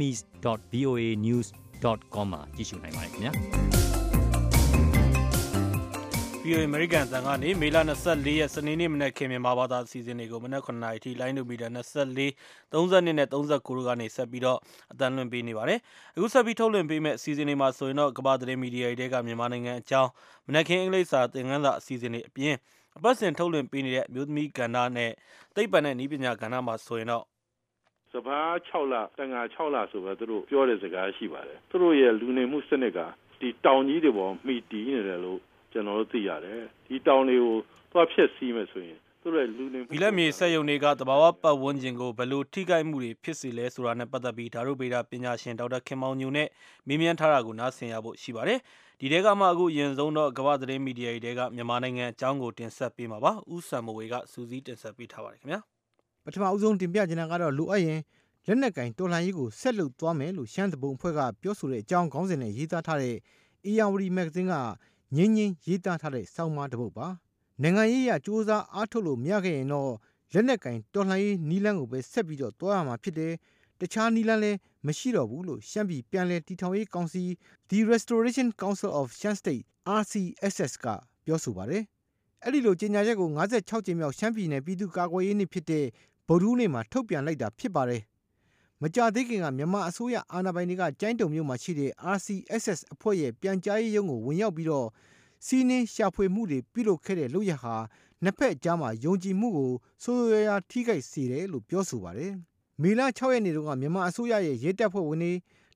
mis.voanews.com မှာကြည့်ရှုနိုင်ပါတယ်ခင်ဗျာ VOA American တန်ကနေမေလ24ရက်စနေနေ့မနက်ခင်မြန်မာဘာသာအစီအစဉ်တွေကိုမနက်9:00နာရီထိလိုင်းဒိုမီတာ24 32နဲ့39တို့ကနေဆက်ပြီးတော့အတန်းလွှင့်ပေးနေပါတယ်။အခုဆက်ပြီးထုတ်လွှင့်ပေးမယ့်အစီအစဉ်တွေမှာဆိုရင်တော့ကမ္ဘာသတင်းမီဒီယာတွေကမြန်မာနိုင်ငံအကြောင်းမနက်ခင်းအင်္ဂလိပ်စာသင်ခန်းစာအစီအစဉ်တွေအပြင်အပတ်စဉ်ထုတ်လွှင့်ပေးနေတဲ့မြို့သမီးကဏ္ဍနဲ့သိပ္ပံနဲ့နည်းပညာကဏ္ဍမှာဆိုရင်တော့ စဘာ6လတန်ငါ6လဆိုပဲသူတို့ပြောတဲ့စကားရှိပါတယ်သူတို့ရဲ့လူနေမှုစနစ်ကဒီတောင်ကြီးတွေပေါ်မှီတည်နေတယ်လို့ကျွန်တော်တို့သိရတယ်ဒီတောင်တွေကိုသွားဖြက်စီးမယ်ဆိုရင်သူတို့လူနေဘီလက်မြေဆက်ယုံတွေကတဘာဝပတ်ဝန်းကျင်ကိုဘယ်လိုထိခိုက်မှုတွေဖြစ်စေလဲဆိုတာနဲ့ပတ်သက်ပြီးဓာတ်ရုပ်ဗေဒပညာရှင်ဒေါက်တာခင်မောင်ညိုနဲ့မေးမြန်းထားတာကိုနားဆင်ရဖို့ရှိပါတယ်ဒီတဲကမှအခုရင်ဆုံးတော့ကမ္ဘာသတင်းမီဒီယာတွေကမြန်မာနိုင်ငံအကြောင်းကိုတင်ဆက်ပေးမှာပါဥဆံမဝေကစူးစီးတင်ဆက်ပေးထားပါတယ်ခင်ဗျာ ပထမအဦးဆုံးတင်ပြချင်တာကတော့လိုအပ်ရင်လက်နက်ကင်တော်လှန်ရေးကိုဆက်လုပ်သွားမယ်လို့ရှမ်းတပုံအဖွဲ့ကပြောဆိုတဲ့အကြောင်းခေါင်းစဉ်နဲ့ရေးသားထားတဲ့ EAWD မဂ္ဂဇင်းကငင်းငင်းရေးသားထားတဲ့စောင်းမတစ်ပုဒ်ပါနိုင်ငံရေးအရစူးစမ်းအားထုတ်လို့မရခဲ့ရင်တော့လက်နက်ကင်တော်လှန်ရေးနီလန်းကိုပဲဆက်ပြီးတော့တွားရမှာဖြစ်တယ်တခြားနီလန်းလည်းမရှိတော့ဘူးလို့ရှမ်းပြည်ပြန်လည်တည်ထောင်ရေးကောင်စီ The Restoration Council of Shan State RCSS ကပြောဆိုပါတယ်အဲ့ဒီလိုကြေညာချက်ကို56ကြိမ်မြောက်ရှမ်းပြည်နယ်ပြည်သူ့ကာကွယ်ရေးနေ့ဖြစ်တဲ့ ဗုဒ္ဓဦးနေ့မှာ ထုတ်ပြန်လိုက်တာဖြစ်ပါတယ် မကြသေးခင်က မြန်မာအစိုးရအာဏာပိုင်တွေက ကျိုင်းတုံမြို့မှာရှိတဲ့ RCSS အဖွဲ့ရဲ့ ပြန်ကြားရေးရုံးကို ဝင်ရောက်ပြီးတော့ စီးနင်းရှာဖွေမှုတွေ ပြုလုပ်ခဲ့တဲ့ လုပ်ရဟာ နှစ်ဖက်ကြားမှာယုံကြည်မှုကို ဆိုးဆိုးရွားရွား ထိခိုက်စေတယ်လို့ ပြောဆိုပါတယ်။မေလ6ရက်နေ့တုန်းက မြန်မာအစိုးရရဲ့ ရဲတပ်ဖွဲ့ဝင်တွေ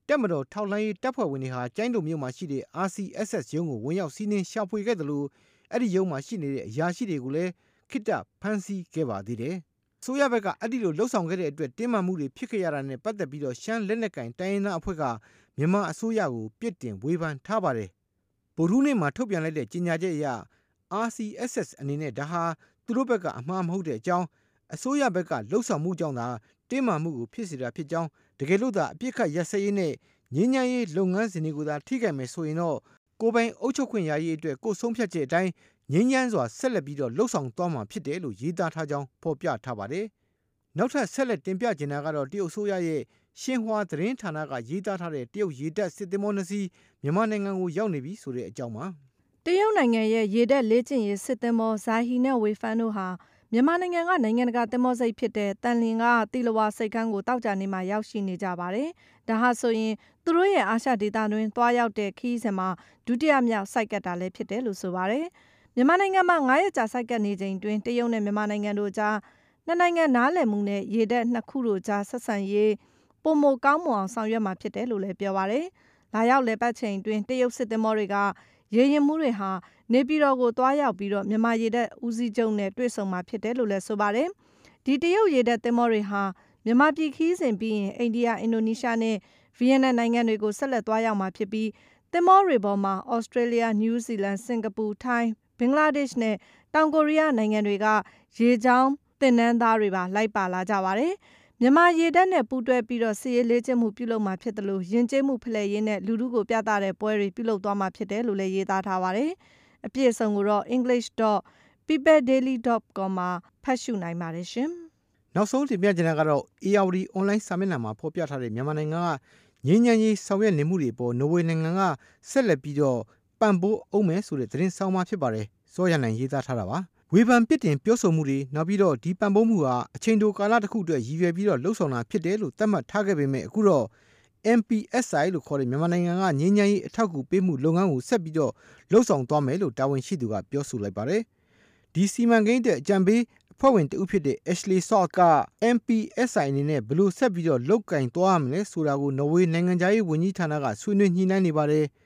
တက်မတော် ထောက်လှမ်းရေးတပ်ဖွဲ့ဝင်တွေဟာ ကျိုင်းတုံမြို့မှာရှိတဲ့ RCSS ရုံးကို ဝင်ရောက်စီးနင်းရှာဖွေခဲ့တယ်လို့အဲ့ဒီရုံးမှာရှိနေတဲ့ အရာရှိတွေကိုလည်းခိတဖမ်းဆီးခဲ့ပါသေးတယ်။ ဆိုရဘက်က အဲ့ဒီလိုလှုပ်ဆောင်ခဲ့တဲ့အတွက် တင်းမာမှုတွေဖြစ်ခဲ့ရတာနဲ့ ပတ်သက်ပြီးတော့ရှမ်းလက်နက်ကင် တိုင်းရင်းသားအဖွဲ့က မြန်မာအစိုးရကို ပြစ်တင်ဝေဖန်ထားပါတယ် ဗုဒ္ဓဟူးနေ့မှာ ထုတ်ပြန်လိုက်တဲ့ ကြေညာချက်အရ RCSS အနေနဲ့ ဒါဟာ သူတို့ဘက်က အမှားမဟုတ်တဲ့အကြောင်း အစိုးရဘက်ကလှုပ်ဆောင်မှုကြောင့်သာ တင်းမာမှုကို ဖြစ်စေတာဖြစ်ကြောင်း တကယ်လို့သာ အပြစ်ခတ်ရက်စက်ရေးနဲ့ငင်းညမ်းရေးလုပ်ငန်းစဉ်တွေကိုသာ ထိခိုက်မယ်ဆိုရင်တော့ ကိုပိုင်အုပ်ချုပ်ခွင့်ရရေးအတွက် ကိုဆုံးဖြတ်ချက်အတိုင်း ငင်းညမ်းစွာဆက်လက်ပြီးတော့လှုပ်ဆောင်သွားမှာဖြစ်တယ်လို့ရေးသားထားကြောင်းဖော်ပြထားပါတယ်။နောက်ထပ်ဆက်လက်တင်ပြချင်တာကတော့တရုတ်ဆိုရရဲ့ရှင်ဟွာသတင်းဌာနကရေးသားထားတဲ့တရုတ်ရေတပ်စစ်သင်္ဘောနှစ်စီးမြန်မာနိုင်ငံကိုရောက်နေပြီဆိုတဲ့အကြောင်းပါတရုတ်နိုင်ငံရဲ့ရေတပ်လေ့ကျင့်ရေးစစ်သင်္ဘောဇာဟီနဲ့ဝေဖန်တို့ဟာမြန်မာနိုင်ငံကနိုင်ငံတကာသင်္ဘောဆိပ်ဖြစ်တဲ့တန်လင်ကတီလဝါစိတ်ကမ်းကိုတောက်ကြနေမှာရောက်ရှိနေကြပါတယ်။ဒါဟာဆိုရင်သူတို့ရဲ့အာရှဒေသတွင်းသွားရောက်တဲ့ခီးစဉ်မှာဒုတိယမြောက်စိုက်ကတ်တာလည်းဖြစ်တယ်လို့ဆိုပါတယ်။ မြန်မာနိုင်ငံမှာ9ရက်ကြာစိုက်ကတ်နေချိန်တွင်တရုတ်နဲ့ မြန်မာနိုင်ငံတို့ကြား နှစ်နိုင်ငံ နားလည်မှုနဲ့ ရေတပ်နှစ်ခုတို့ကြား ဆက်ဆံရေးပုံမကောင်းမွန်အောင် ဆောင်ရွက်မှာ ဖြစ်တယ်လို့လည်း ပြောပါတယ်။လာရောက်လည်ပတ်ချိန်တွင်တရုတ်စစ်သင်္ဘောတွေက ရေရင်မှုတွေဟာ နေပြည်တော်ကို သွားရောက်ပြီးတော့ မြန်မာရေတပ်ဦးစီးချုပ်နဲ့ တွေ့ဆုံမှာ ဖြစ်တယ်လို့လည်း ဆိုပါတယ်။ဒီ တရုတ်ရေတပ်သင်္ဘောတွေဟာ မြန်မာပြည်ခီးစဉ်ပြီးရင် အိန္ဒိယ အင်ဒိုနီးရှားနဲ့ ဗီယက်နမ်နိုင်ငံတွေကို ဆက်လက်သွားရောက်မှာဖြစ်ပြီး သင်္ဘောတွေပေါ်မှာဩစတြေးလျ၊နယူးဇီလန်၊စင်ကာပူ၊ထိုင်း၊ ဘင်္ဂလားဒေ့ရှ်နဲ့ တောင်ကိုရီးယားနိုင်ငံတွေက ရေကြောင်းသင်တန်းသားတွေပါ လိုက်ပါလာကြပါတယ်။မြန်မာရေတပ်နဲ့ ပူးတွဲပြီးတော့ စစ်ရေးလေ့ကျင့်မှု ပြုလုပ်မှာဖြစ်တယ်လို့ယဉ်ကျေးမှုဖလှယ်ရေးနဲ့ လူထုကို ပြသတဲ့ပွဲတွေ ပြုလုပ်သွားမှာ ဖြစ်တယ်လို့လည်း ရေးသားထားပါတယ်။အပြည့်အစုံကိုတော့ english.peopledaily.com မှာ ဖတ်ရှုနိုင်ပါတယ်ရှင်။နောက်ဆုံးတင်ပြချင်တာကတော့ ARD online စာမျက်နှာမှာ ဖော်ပြထားတဲ့ မြန်မာနိုင်ငံကငင်းညမ်းရေး ဆောင်ရွက်နေမှုတွေပေါ် နော်ဝေနိုင်ငံက ဆက်လက်ပြီးတော့ ပံ့ပိုးအောင်မယ်ဆိုတဲ့ သတင်းဆောင်မှဖြစ်ပါတယ်။စောရနိုင်ရေးသားထားတာပါ။ဝေဖန်ပြစ်တင်ပြောဆိုမှုတွေ နောက်ပြီးတော့ ဒီပံ့ပိုးမှုဟာ အချိန်တိုကာလတစ်ခုအတွက် ရည်ရွယ်ပြီးတော့လှုပ်ဆောင်တာဖြစ်တယ်လို့ သတ်မှတ်ထားခဲ့ပေမဲ့အခုတော့ MPSI လို့ခေါ်တဲ့ မြန်မာနိုင်ငံကငင်းညမ်းရေး အထောက်အကူပေးမှုလုပ်ငန်းကို ဆက်ပြီးတော့လှုပ်ဆောင်သွားမယ်လို့ တာဝန်ရှိသူက ပြောဆိုလိုက်ပါတယ်။ဒီစီမံကိန်းတဲ့အကြံပေးအဖွဲ့ဝင်တဦးဖြစ်တဲ့ Ashley Salt က MPSI အနေနဲ့ ဘယ်လိုဆက်ပြီးတော့ လုတ်ကင်သွားရမလဲဆိုတာကို နော်ဝေနိုင်ငံသားရေးဝန်ကြီးဌာနက ဆွေးနွေးညှိနှိုင်းနေပါတယ်။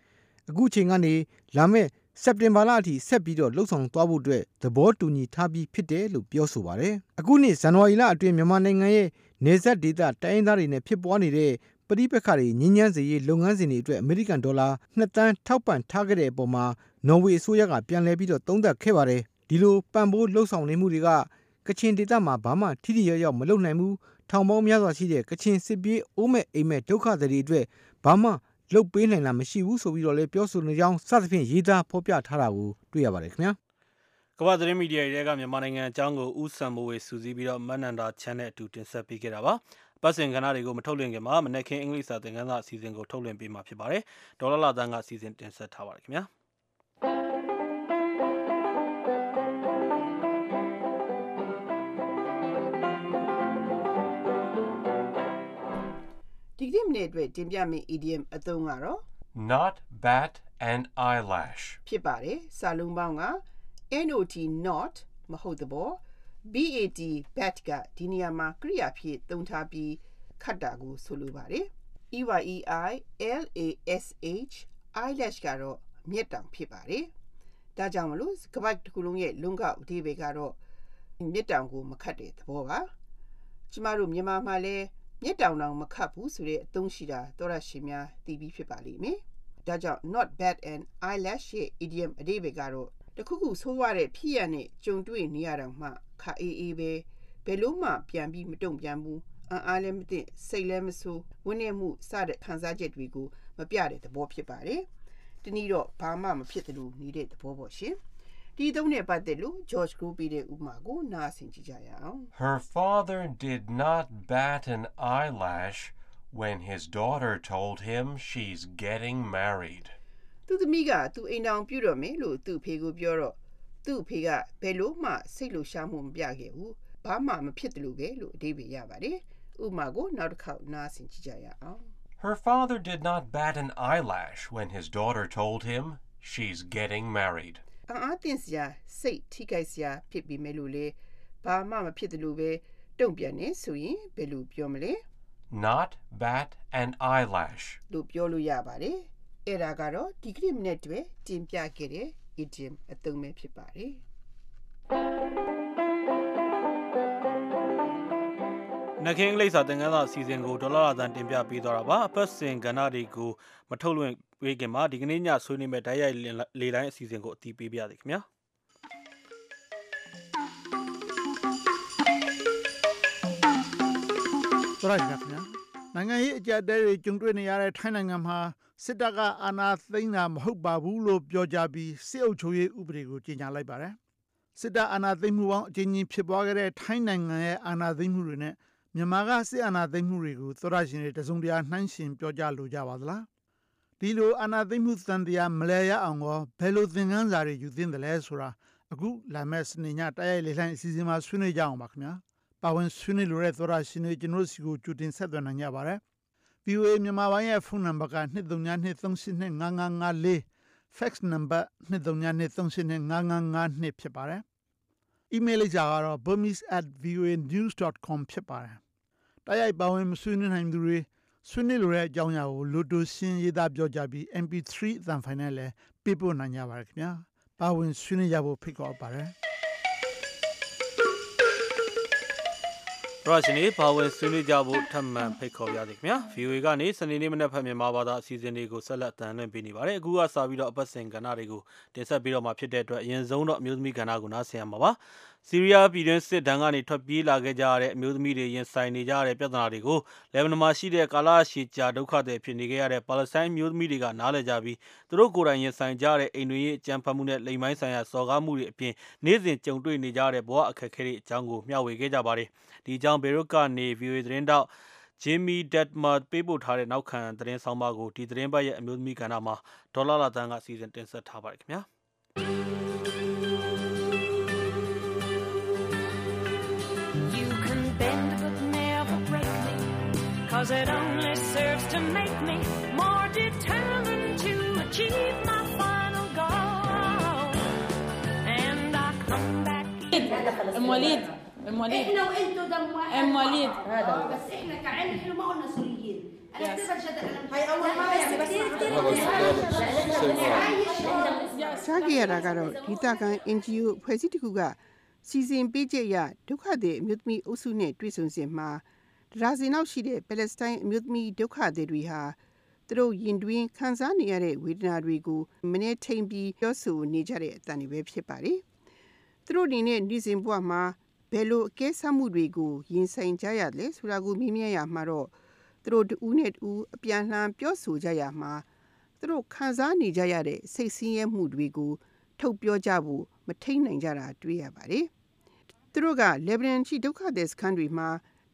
အခုချိန်ကနေလာမယ့်စက်တင်ဘာလအထိဆက်ပြီးတော့လှုပ်ဆောင်သွားဖို့အတွက်သဘောတူညီထားပြီးဖြစ်တယ်လို့ပြောဆိုပါတယ်။အခုနှစ်ဇန်နဝါရီလအတွင်းမြန်မာနိုင်ငံရဲ့နေဆက်ဒေသတိုင်းသားတွေနဲ့ဖြစ်ပွားနေတဲ့ပဋိပက္ခတွေငြင်းညမ်းစေရေးလုပ်ငန်းစဉ်တွေအတွက်အမေရိကန်ဒေါ်လာ2တန်းထောက်ပံ့ထားခဲ့တဲ့အပေါ်မှာနော်ဝေအစိုးရကပြန်လည်ပြီးတော့သုံးသပ်ခဲ့ပါတယ်။ဒီလိုပံ့ပိုးလှုပ်ဆောင်နေမှုတွေကကချင်ဒေသမှာဘာမှထိထိရောက်ရောက်မလုပ်နိုင်ဘူးထောင်ပေါင်းများစွာရှိတဲ့ကချင်စစ်ပြေးအိုးမဲ့အိမ်မဲ့ဒုက္ခတွေအတွက်ဘာမှ လုပ်ပေးနိုင်တာမရှိဘူးဆိုပြီးတော့လည်းပြောဆိုနေကြောင်းစသဖြင့်ရေးသားဖော်ပြထားတာကိုတွေ့ရပါတယ်ခင်ဗျာကမ္ဘာသတင်းမီဒီယာတွေကမြန်မာနိုင်ငံအကြောင်းကိုဥဆန်မိုးဝေစူးစီးပြီးတော့မန်နန္ဒာချန်နဲ့အတူတင်ဆက်ပေးခဲ့တာပါပတ်စဉ်ကဏ္ဍတွေကိုမထုတ်လွှင့်ခင်မှာမနက်ခင်းအင်္ဂလိပ်စာသင်ခန်းစာအစီအစဉ်ကိုထုတ်လွှင့်ပေးမှာဖြစ်ပါတယ်ဒေါ်လာလာတန်းကအစီအစဉ်တင်ဆက်ထားပါတယ်ခင်ဗျာ ဒီကနေ့မနေ့အတွက်တင်ပြမယ့် idiom အသုံးကတော့ not bat an eyelash. ဖြစ်ပါတယ်စာလုံးပေါင်းက not not မဟုတ်သဘော bat bat ကဒီနေရာမှာကရိယာဖြစ်သုံးထားပြီးခတ်တာကိုဆိုလိုပါတယ် e y e i l a s h eyelash ကတော့မျက်တောင်ဖြစ်ပါတယ်ဒါကြောင့်မလို့ကပတ်တစ်ခုလုံးရဲ့လုံကောက်အဓိပ္ပာယ်ကတော့မျက်တောင်ကိုမခတ်တဲ့သဘောပါကျမတို့မြန်မာမှာလည်း မျက်တောင်တောင်မခတ်ဘူးဆိုတဲ့အသုံးရှိတာတော်ရရှိများသိပြီးဖြစ်ပါလိမ့်မယ်ဒါကြောင့် not bad and eyelash ရဲ့ idiom အဓိပ္ပာယ်ကတော့တခုခုဆိုးရတဲ့ဖြစ်ရနဲ့ကြုံတွေ့နေရတော့မှခါအေးအေးပဲဘယ်လို့မှပြန်ပြီးမတုံ့ပြန်ဘူးအံ့အားလည်းမသိစိတ်လည်းမဆိုးဝန်းနေမှုစတဲ့ခံစားချက်တွေကိုမပြတဲ့သဘောဖြစ်ပါတယ်တနည်းတော့ဘာမှမဖြစ်တယ်လို့နေတဲ့သဘောပေါ့ရှင် ဒီသုံးနဲ့ပတ်သက်လို့ George Group ပြီးတဲ့ဥပမာကိုနားဆင်ကြည့်ကြရအောင် Her father did not bat an eyelash when his daughter told him she's getting married. သူသမီးကသူအိမ်တော်ပြုတော့မယ်လို့သူ့ဖေကိုပြောတော့သူ့ဖေကဘယ်လို့မှစိတ်လှရှားမှုမပြခဲ့ဘူးဘာမှမဖြစ်တယ်လို့ပဲလို့အဓိပ္ပာယ်ရပါတယ်ဥပမာကိုနောက်တစ်ခေါက်နားဆင်ကြည့်ကြရအောင် Her father did not bat an eyelash when his daughter told him she's getting married. အံ့အားသင့်စရာစိတ်ထိခိုက်စရာဖြစ်ပြီးမဲ့လို့လေဘာမှမဖြစ်တယ်လို့ပဲတုံ့ပြန်နေဆိုရင်ဘယ်လိုပြောမလဲ Not bat an eyelash. လို့ပြောလို့ရပါတယ်အဲ့ဒါကတော့ဒီကနေ့မနေ့တည်းတင်ပြခဲ့တဲ့ idiom အသုံးပဲဖြစ်ပါတယ်နက်ခင်းအင်္ဂလိပ်စာသင်ခန်းစာအစီအစဉ်ကိုဒေါ်လာလာတန်းတင်ပြပေးသွားတာပါအပတ်စဉ်ကဏ္ဍတွေကိုမထုတ်လွှင့် ပေးခင်မှာဒီကနေ့ညဆွေးနွေးမဲ့ဓာတ်ရိုက်လေတိုင်းအစီအစဉ်ကိုအတီးပေးပါရစေခင်ဗျာတော်ရရှိခင်ဗျာနိုင်ငံရေးအကြက်တဲတွေကျုံတွေ့နေရတဲ့ထိုင်းနိုင်ငံမှာစစ်တပ်ကအာဏာသိမ်းတာမဟုတ်ပါဘူးလို့ပြောကြပြီးစစ်အုပ်ချုပ်ရေးဥပဒေကိုကြေညာလိုက်ပါတယ်စစ်တပ်အာဏာသိမ်းမှုပေါင်းအကျဉ်းချင်းဖြစ်ပွားခဲ့တဲ့ထိုင်းနိုင်ငံရဲ့အာဏာသိမ်းမှုတွေနဲ့မြန်မာကစစ်အာဏာသိမ်းမှုတွေကိုသောရရှင်တွေတစုံတရာနှိုင်းယှဉ်ပြောကြလိုကြပါသလား ဒီလိုအာဏာသိမ်းမှုသံတရားမလဲရအောင်ကောဘယ်လိုသင်ခန်းစာတွေယူသင့်တယ်လဲဆိုတာအခုလာမယ့်စနေညတိုက်ရိုက်လေလှိုင်းအစီအစဉ်မှာဆွေးနွေးကြအောင်ပါခင်ဗျာပါဝင်ဆွေးနွေးလိုတဲ့သောရရှင်တွေကျွန်တော်တို့စီကိုကြိုတင်ဆက်သွင်းနိုင်ကြပါတယ်။ VOA မြန်မာပိုင်းရဲ့ဖုန်းနံပါတ်က23235554 fax number 23235552ဖြစ်ပါတယ်။ email လိပ်စာကတော့ burmese@voanews.com ဖြစ်ပါတယ်။တိုက်ရိုက်ပါဝင်မဆွေးနွေးနိုင်သူတွေ ဆွေးနွေးလိုတဲ့အကြောင်းအရာကို လိုတိုရှင်းရေးသားပြောကြပြီး MP3 အသံဖိုင်နဲ့လည်းပေးပို့နိုင်ကြပါတယ်ခင်ဗျာ။ပါဝင်ဆွေးနွေးကြဖို့ဖိတ်ခေါ်ပါတယ်။ရရှင်နေဘာဝင်ဆွေးနွေးကြဖို့ထပ်မံဖိတ်ခေါ်ပါရစေခင်ဗျာ VOA ကနေစနေနေ့မနက်ဖက်မြန်မာဘာသာအစီအစဉ်တွေကိုဆက်လက်အသံလွှင့်ပေးနေပါတယ်အခုကစပြီးတော့အပတ်စဉ်ကဏ္ဍတွေကိုတင်ဆက်ပြီးတော့မှဖြစ်တဲ့အတွက်အရင်ဆုံးတော့အမျိုးသမီးကဏ္ဍကိုနားဆင်ရမှာပါ ဆီးရီးယားပြည်တွင်းစစ်ဒဏ်ကနေထွက်ပြေးလာခဲ့ကြရတဲ့အမျိုးသမီးတွေရင်ဆိုင်နေကြရတဲ့ပြဿနာတွေကိုလေဗနမှာရှိတဲ့ကာလရှည်ကြာဒုက္ခတွေဖြစ်နေခဲ့ရတဲ့ပါလက်စတိုင်းမျိုးသမီးတွေကနားလည်ကြပြီးသူတို့ကိုယ်တိုင်ရင်ဆိုင်ကြတဲ့အိမ်တွေရဲ့အကြမ်းဖက်မှုနဲ့လိမ်မိုင်းဆိုင်ရာစော်ကားမှုတွေအပြင်နေ့စဉ်ကြုံတွေ့နေကြတဲ့ဘဝအခက်အခဲတွေအကြောင်းကိုမျှဝေခဲ့ကြပါတယ်ဒီအကြောင်းဘေရုတ်ကနေ VOA သတင်းတောက် Jimmy Detmer ပေးပို့ထားတဲ့နောက်ခံသတင်းဆောင်ပါကိုဒီသတင်းပတ်ရဲ့အမျိုးသမီးကဏ္ဍမှာဒေါ်လာလာတန်းကစီစဉ်တင်ဆက်ထားပါတယ်ခင်ဗျာ cause it only serves to make me more determined to achieve my final goal. And I come back. ام وليد ام وليد احنا وانتوا دم واحد ام وليد هذا بس احنا كعين حلو ما قلنا سوريين انا Yes. كثير بشهد كلام هاي أول مرة يعني بس عايش ကြားကြရတာကတော့ဒေသခံ NGO ဖွဲ့စည်းတစ်ခုကစီစဉ်ပေးချက်အရဒုက္ခသည်အမျိုးသမီးအုပ်စုနဲ့တွေ့ဆုံစဉ်မှာဒ ရာစင်နောက်ရှိတဲ့ပလက်စတိုင်းအမျိုးသမီးဒုက္ခသည်တွေဟာသူတို့ရင်တွင်ခံစားနေရတဲ့ဝေဒနာတွေကိုမနေ့ထိန်ပြီးပြောဆိုနေကြတဲ့အတန်တွေပဲဖြစ်ပါတယ်။သူတို့အနေနဲ့နေ့စဉ်ဘဝမှာဘယ်လိုအကဲဆမှုတွေကိုရင်ဆိုင်ကြရလဲဆိုတာကိုမြင်မြင်ရမှာတော့သူတို့တူးနဲ့တူးအပြန်လှန်ပြောဆိုကြရမှာသူတို့ခံစားနေကြရတဲ့စိတ်ဆင်းရဲမှုတွေကိုထုတ်ပြောကြဖို့မထိန်နိုင်ကြတာတွေ့ရပါတယ်။သူတို့ကလေဘနန်ရှိဒုက္ခသည်စခန်းတွေမှာ